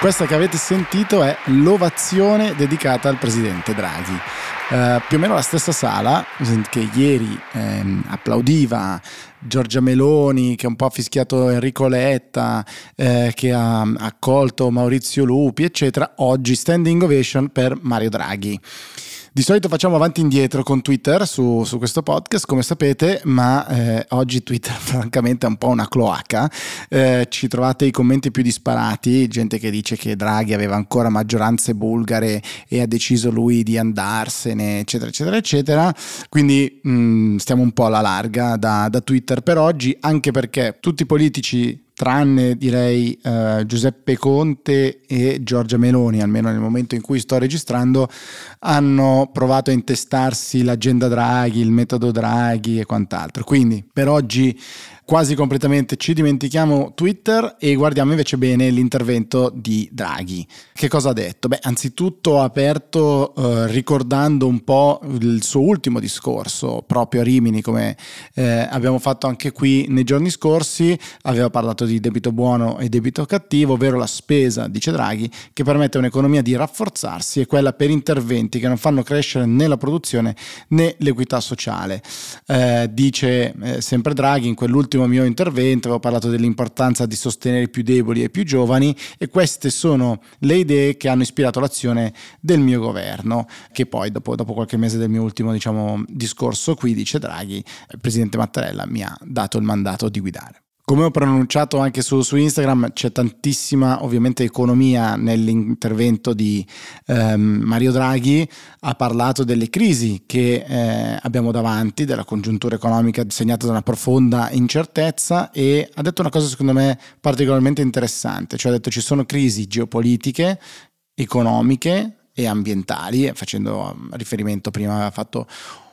Questa che avete sentito è l'ovazione dedicata al presidente Draghi. Uh, più o meno la stessa sala che ieri ehm, applaudiva Giorgia Meloni, che un po' ha fischiato Enrico Letta, eh, che ha accolto Maurizio Lupi, eccetera, oggi standing ovation per Mario Draghi. Di solito facciamo avanti e indietro con Twitter su, su questo podcast, come sapete, ma eh, oggi Twitter francamente è un po' una cloaca. Eh, ci trovate i commenti più disparati, gente che dice che Draghi aveva ancora maggioranze bulgare e ha deciso lui di andarsene, eccetera, eccetera, eccetera. Quindi mh, mm, stiamo un po' alla larga da, da Twitter per oggi, anche perché tutti i politici tranne direi uh, Giuseppe Conte e Giorgia Meloni, almeno nel momento in cui sto registrando, hanno provato a intestarsi l'agenda Draghi, il metodo Draghi e quant'altro. Quindi per oggi quasi completamente ci dimentichiamo Twitter e guardiamo invece bene l'intervento di Draghi. Che cosa ha detto? Beh, anzitutto ha aperto eh, ricordando un po' il suo ultimo discorso proprio a Rimini, come eh, abbiamo fatto anche qui nei giorni scorsi, aveva parlato di debito buono e debito cattivo, ovvero la spesa, dice Draghi, che permette a un'economia di rafforzarsi e quella per interventi che non fanno crescere né la produzione né l'equità sociale. Eh, dice eh, sempre Draghi in quell'ultimo nell'ultimo mio intervento avevo parlato dell'importanza di sostenere i più deboli e i più giovani e queste sono le idee che hanno ispirato l'azione del mio governo, che poi dopo, dopo qualche mese del mio ultimo diciamo, discorso qui, dice Draghi, il presidente Mattarella mi ha dato il mandato di guidare. Come ho pronunciato anche su, su, Instagram, c'è tantissima ovviamente economia nell'intervento di ehm, Mario Draghi. Ha parlato delle crisi che eh, abbiamo davanti, della congiuntura economica segnata da una profonda incertezza e ha detto una cosa secondo me particolarmente interessante, cioè ha detto ci sono crisi geopolitiche, economiche e ambientali, facendo riferimento prima ha fatto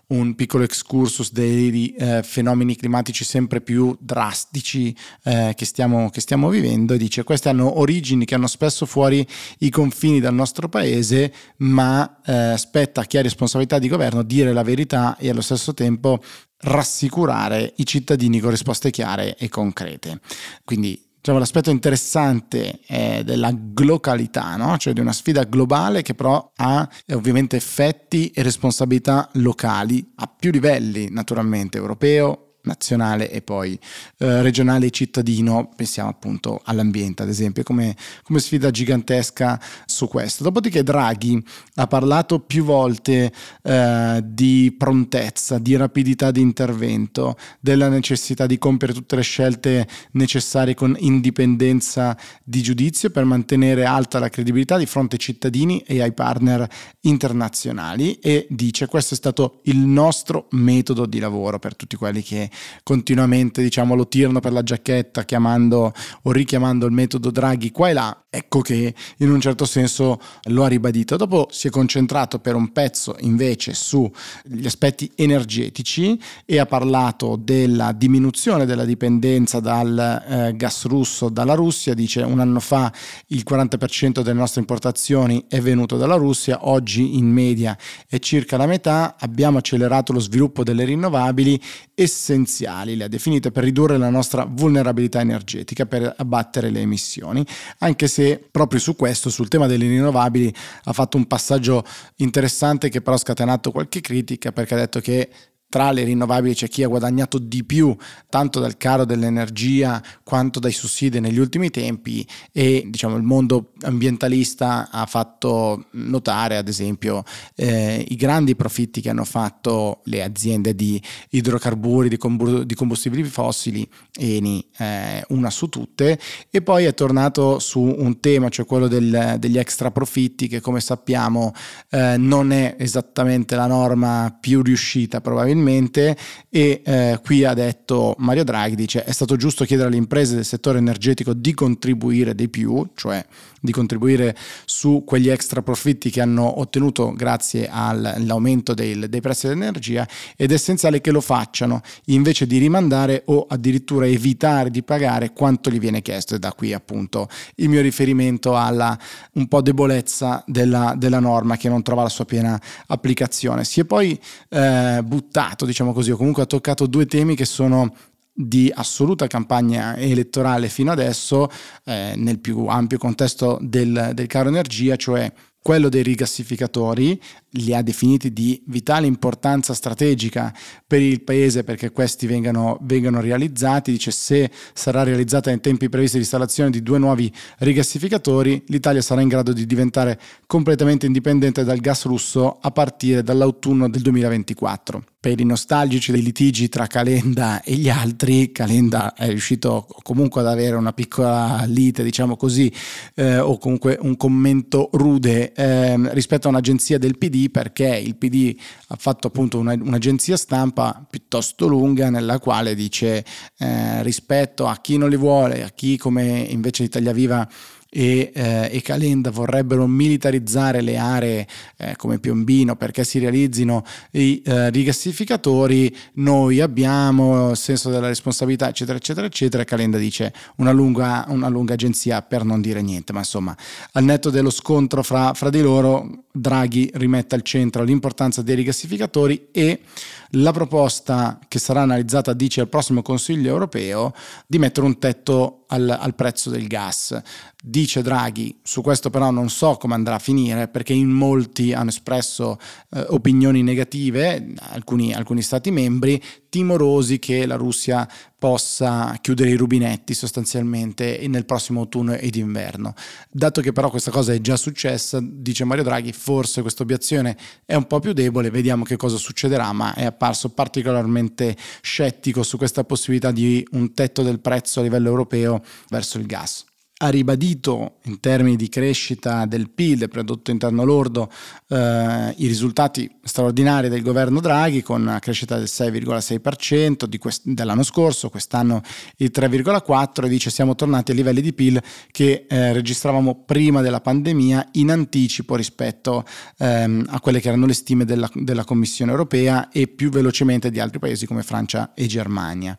un piccolo excursus dei eh, fenomeni climatici sempre più drastici eh, che, stiamo, che, stiamo, vivendo e dice queste hanno origini che hanno spesso fuori i confini dal nostro paese ma eh, spetta a chi ha responsabilità di governo dire la verità e allo stesso tempo rassicurare i cittadini con risposte chiare e concrete. Quindi diciamo, l'aspetto interessante è della globalità, no? cioè di una sfida globale che però ha eh, ovviamente effetti e responsabilità locali a più livelli, naturalmente, europeo, nazionale e poi eh, regionale e cittadino, pensiamo appunto all'ambiente ad esempio, come, come, sfida gigantesca su questo. Dopodiché Draghi ha parlato più volte eh, di prontezza, di rapidità di intervento, della necessità di compiere tutte le scelte necessarie con indipendenza di giudizio per mantenere alta la credibilità di fronte ai cittadini e ai partner internazionali e dice questo è stato il nostro metodo di lavoro per tutti quelli che continuamente diciamo, lo tirano per la giacchetta chiamando o richiamando il metodo Draghi qua e là, ecco che in un certo senso lo ha ribadito. Dopo si è concentrato per un pezzo invece sugli aspetti energetici e ha parlato della diminuzione della dipendenza dal eh, gas russo dalla Russia, dice un anno fa il 40% delle nostre importazioni è venuto dalla Russia, oggi in media è circa la metà, abbiamo accelerato lo sviluppo delle rinnovabili essenziali, le ha definite per ridurre la nostra vulnerabilità energetica, per abbattere le emissioni, anche se proprio su questo, sul tema delle rinnovabili, ha fatto un passaggio interessante che però ha scatenato qualche critica perché ha detto che tra le rinnovabili c'è chi ha guadagnato di più tanto dal caro dell'energia quanto dai sussidi negli ultimi tempi e diciamo il mondo ambientalista ha fatto notare ad esempio eh, i grandi profitti che hanno fatto le aziende di idrocarburi, di, combur- di combustibili fossili, Eni eh, una su tutte. E poi è tornato su un tema cioè quello del, degli extra profitti che come sappiamo eh, non è esattamente la norma più riuscita probabilmente probabilmente e eh, qui ha detto Mario Draghi, dice è stato giusto chiedere alle imprese del settore energetico di contribuire di più, cioè di contribuire su quegli extra profitti che hanno ottenuto grazie all'aumento dei, dei prezzi dell'energia ed è essenziale che lo facciano invece di rimandare o addirittura evitare di pagare quanto gli viene chiesto e da qui appunto il mio riferimento alla un po' debolezza della, della norma che non trova la sua piena applicazione. Si è poi eh, buttato, diciamo così, o comunque ha toccato due temi che sono di assoluta campagna elettorale fino adesso eh, nel più ampio contesto del, del caro energia, cioè quello dei rigassificatori, li ha definiti di vitale importanza strategica per il paese perché questi vengano, vengano realizzati. Dice se sarà realizzata in tempi previsti l'installazione di due nuovi rigassificatori, l'Italia sarà in grado di diventare completamente indipendente dal gas russo a partire dall'autunno del 2024 per i nostalgici dei litigi tra Calenda e gli altri, Calenda è riuscito comunque ad avere una piccola lite, diciamo così, eh, o comunque un commento rude eh, rispetto a un'agenzia del PD, perché il PD ha fatto appunto una, un'agenzia stampa piuttosto lunga nella quale dice eh, rispetto a chi non li vuole, a chi come invece Italia Viva e, eh, e, Calenda vorrebbero militarizzare le aree eh, come Piombino perché si realizzino i eh, rigassificatori, noi abbiamo senso della responsabilità, eccetera, eccetera, eccetera. Calenda dice una lunga, una lunga agenzia per non dire niente, ma insomma, al netto dello scontro fra, fra di loro, Draghi rimette al centro l'importanza dei rigassificatori e la proposta che sarà analizzata, dice, al prossimo Consiglio europeo di mettere un tetto al, al, prezzo del gas. Dice Draghi, su questo però non so come andrà a finire perché in molti hanno espresso eh, opinioni negative, alcuni, alcuni stati membri, timorosi che la Russia possa chiudere i rubinetti sostanzialmente nel prossimo autunno ed inverno. Dato che però questa cosa è già successa, dice Mario Draghi, forse questa obiezione è un po' più debole, vediamo che cosa succederà, ma è apparso particolarmente scettico su questa possibilità di un tetto del prezzo a livello europeo verso il gas ha ribadito in termini di crescita del PIL, del prodotto interno lordo, eh, i risultati straordinari del governo Draghi con una crescita del 6,6% quest- dell'anno scorso, quest'anno il 3,4% e dice siamo tornati a livelli di PIL che eh, registravamo prima della pandemia in anticipo rispetto ehm, a quelle che erano le stime della, della Commissione europea e più velocemente di altri paesi come Francia e Germania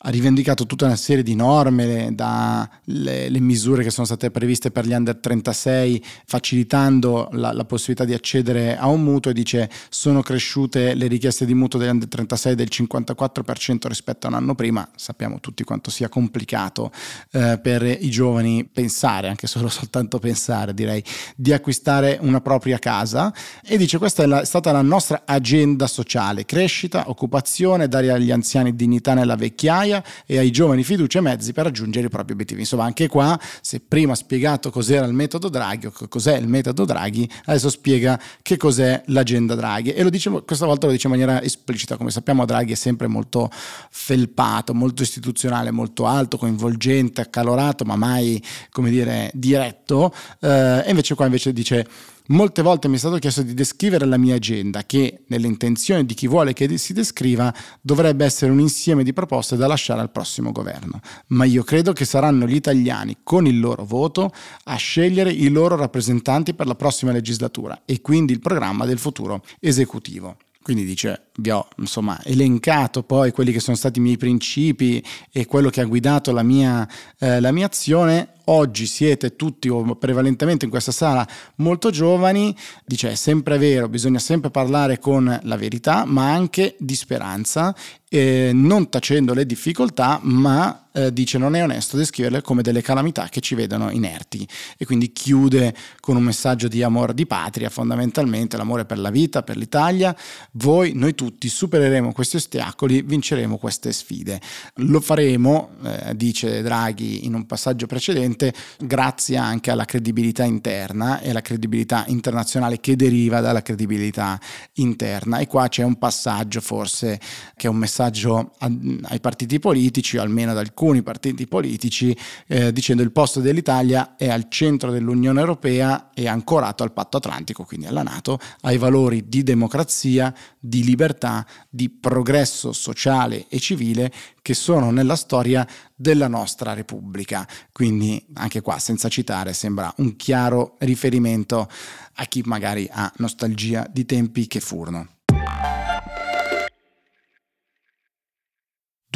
ha rivendicato tutta una serie di norme, dalle le misure che sono state previste per gli under 36, facilitando la, la, possibilità di accedere a un mutuo e dice sono cresciute le richieste di mutuo degli under 36 del 54% rispetto a un anno prima. Sappiamo tutti quanto sia complicato eh, per i giovani pensare, anche solo soltanto pensare direi, di acquistare una propria casa e dice questa è, la, è stata la nostra agenda sociale, crescita, occupazione, dare agli anziani dignità nella vecchiaia migliaia e ai giovani fiducia e mezzi per raggiungere i propri obiettivi. Insomma, anche qua, se prima ha spiegato cos'era il metodo Draghi o cos'è il metodo Draghi, adesso spiega che cos'è l'agenda Draghi. E lo dice, questa volta lo dice in maniera esplicita. Come sappiamo, Draghi è sempre molto felpato, molto istituzionale, molto alto, coinvolgente, accalorato, ma mai, come dire, diretto. Eh, e invece qua invece dice Molte volte mi è stato chiesto di descrivere la mia agenda, che nelle intenzioni di chi vuole che si descriva dovrebbe essere un insieme di proposte da lasciare al prossimo governo. Ma io credo che saranno gli italiani, con il loro voto, a scegliere i loro rappresentanti per la prossima legislatura e quindi il programma del futuro esecutivo. Quindi dice, vi ho insomma elencato poi quelli che sono stati i miei principi e quello che ha guidato la mia, eh, la mia azione. Oggi siete tutti o prevalentemente in questa sala molto giovani, dice è sempre vero, bisogna sempre parlare con la verità, ma anche di speranza, eh, non tacendo le difficoltà, ma eh, dice non è onesto descriverle come delle calamità che ci vedono inerti e quindi chiude con un messaggio di amore di patria, fondamentalmente l'amore per la vita, per l'Italia, voi, noi tutti supereremo questi ostacoli, vinceremo queste sfide. Lo faremo, eh, dice Draghi in un passaggio precedente, grazie anche alla credibilità interna e alla credibilità internazionale che deriva dalla credibilità interna. E qua c'è un passaggio forse che è un messaggio ai partiti politici, o almeno ad alcuni partiti politici, eh, dicendo il posto dell'Italia è al centro dell'Unione Europea e ancorato al patto atlantico, quindi alla Nato, ai valori di democrazia, di libertà, di progresso sociale e civile che sono nella storia della nostra Repubblica. Quindi anche qua, senza citare, sembra un chiaro riferimento a chi magari ha nostalgia di tempi che furono.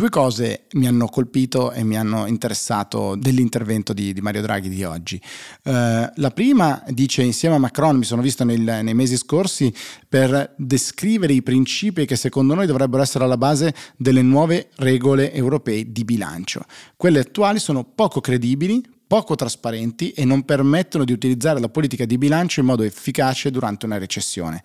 Due cose mi hanno colpito e mi hanno interessato dell'intervento di, di Mario Draghi di oggi. Uh, la prima dice insieme a Macron, mi sono visto nel, nei mesi scorsi, per descrivere i principi che secondo noi dovrebbero essere alla base delle nuove regole europee di bilancio. Quelle attuali sono poco credibili, poco trasparenti e non permettono di utilizzare la politica di bilancio in modo efficace durante una recessione.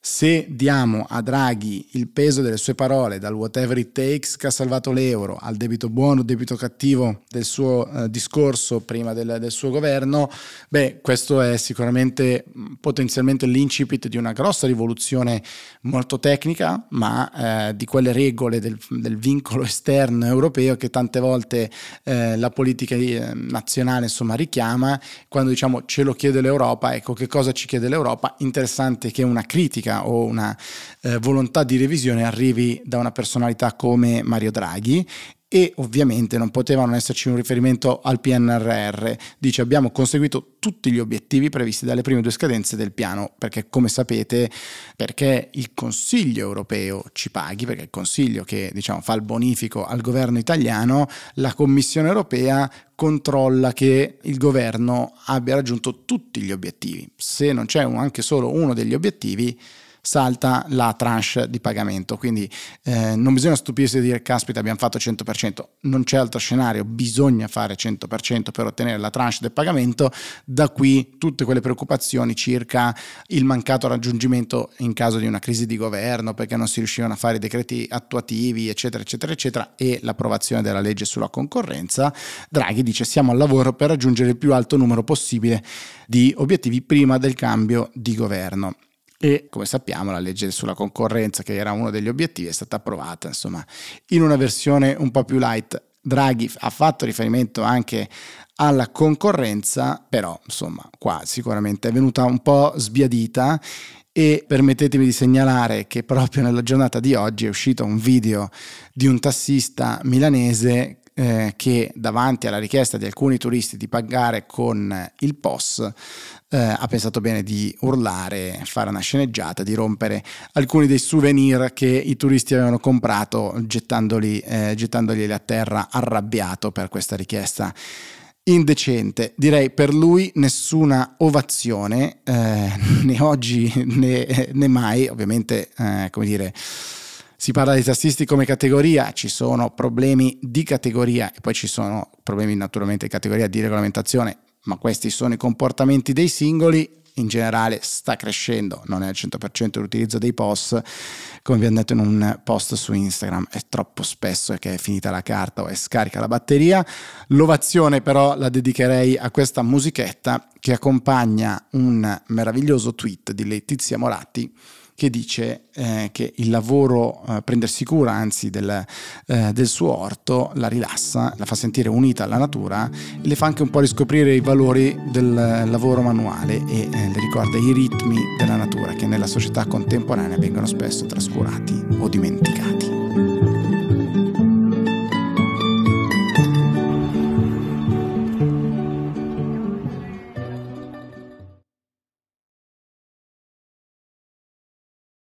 Se diamo a Draghi il peso delle sue parole, dal whatever it takes che ha salvato l'euro, al debito buono, debito cattivo del suo eh, discorso prima del, del, suo governo, beh, questo è sicuramente potenzialmente l'incipit di una grossa rivoluzione molto tecnica, ma eh, di quelle regole del, del, vincolo esterno europeo che tante volte eh, la politica eh, nazionale insomma richiama. Quando diciamo ce lo chiede l'Europa, ecco che cosa ci chiede l'Europa? Interessante che una critica o una eh, volontà di revisione arrivi da una personalità come Mario Draghi e ovviamente non poteva non esserci un riferimento al PNRR. Dice abbiamo conseguito tutti gli obiettivi previsti dalle prime due scadenze del piano, perché come sapete, perché il Consiglio europeo ci paghi, perché il Consiglio che diciamo, fa il bonifico al governo italiano, la Commissione europea controlla che il governo abbia raggiunto tutti gli obiettivi. Se non c'è anche solo uno degli obiettivi, salta la tranche di pagamento. Quindi eh, non bisogna stupirsi di dire caspita abbiamo fatto 100%, non c'è altro scenario, bisogna fare 100% per ottenere la tranche del pagamento. Da qui tutte quelle preoccupazioni circa il mancato raggiungimento in caso di una crisi di governo perché non si riuscivano a fare i decreti attuativi, eccetera, eccetera, eccetera, e l'approvazione della legge sulla concorrenza. Draghi dice siamo al lavoro per raggiungere il più alto numero possibile di obiettivi prima del cambio di governo e come sappiamo la legge sulla concorrenza che era uno degli obiettivi è stata approvata insomma in una versione un po' più light. Draghi ha fatto riferimento anche alla concorrenza però insomma qua sicuramente è venuta un po' sbiadita. E permettetemi di segnalare che proprio nella giornata di oggi è uscito un video di un tassista milanese eh, che davanti alla richiesta di alcuni turisti di pagare con il POS eh, ha pensato bene di urlare, fare una sceneggiata, di rompere alcuni dei souvenir che i turisti avevano comprato gettandoli, eh, gettandoli a terra arrabbiato per questa richiesta indecente. Direi per lui nessuna ovazione, eh, né oggi né, né mai, ovviamente, eh, come dire si parla di tassisti come categoria, ci sono problemi di categoria e poi ci sono problemi naturalmente di categoria di regolamentazione, ma questi sono i comportamenti dei singoli. In generale sta crescendo, non è al 100% l'utilizzo dei post, come vi ho detto in un post su Instagram, è troppo spesso che è finita la carta o è scarica la batteria. L'ovazione però la dedicherei a questa musichetta che accompagna un meraviglioso tweet di Letizia Moratti che dice eh, che il lavoro, eh, prendersi cura anzi del, eh, del, suo orto, la rilassa, la fa sentire unita alla natura e le fa anche un po' riscoprire i valori del lavoro manuale e eh, le ricorda i ritmi della natura che nella società contemporanea vengono spesso trascurati o dimenticati.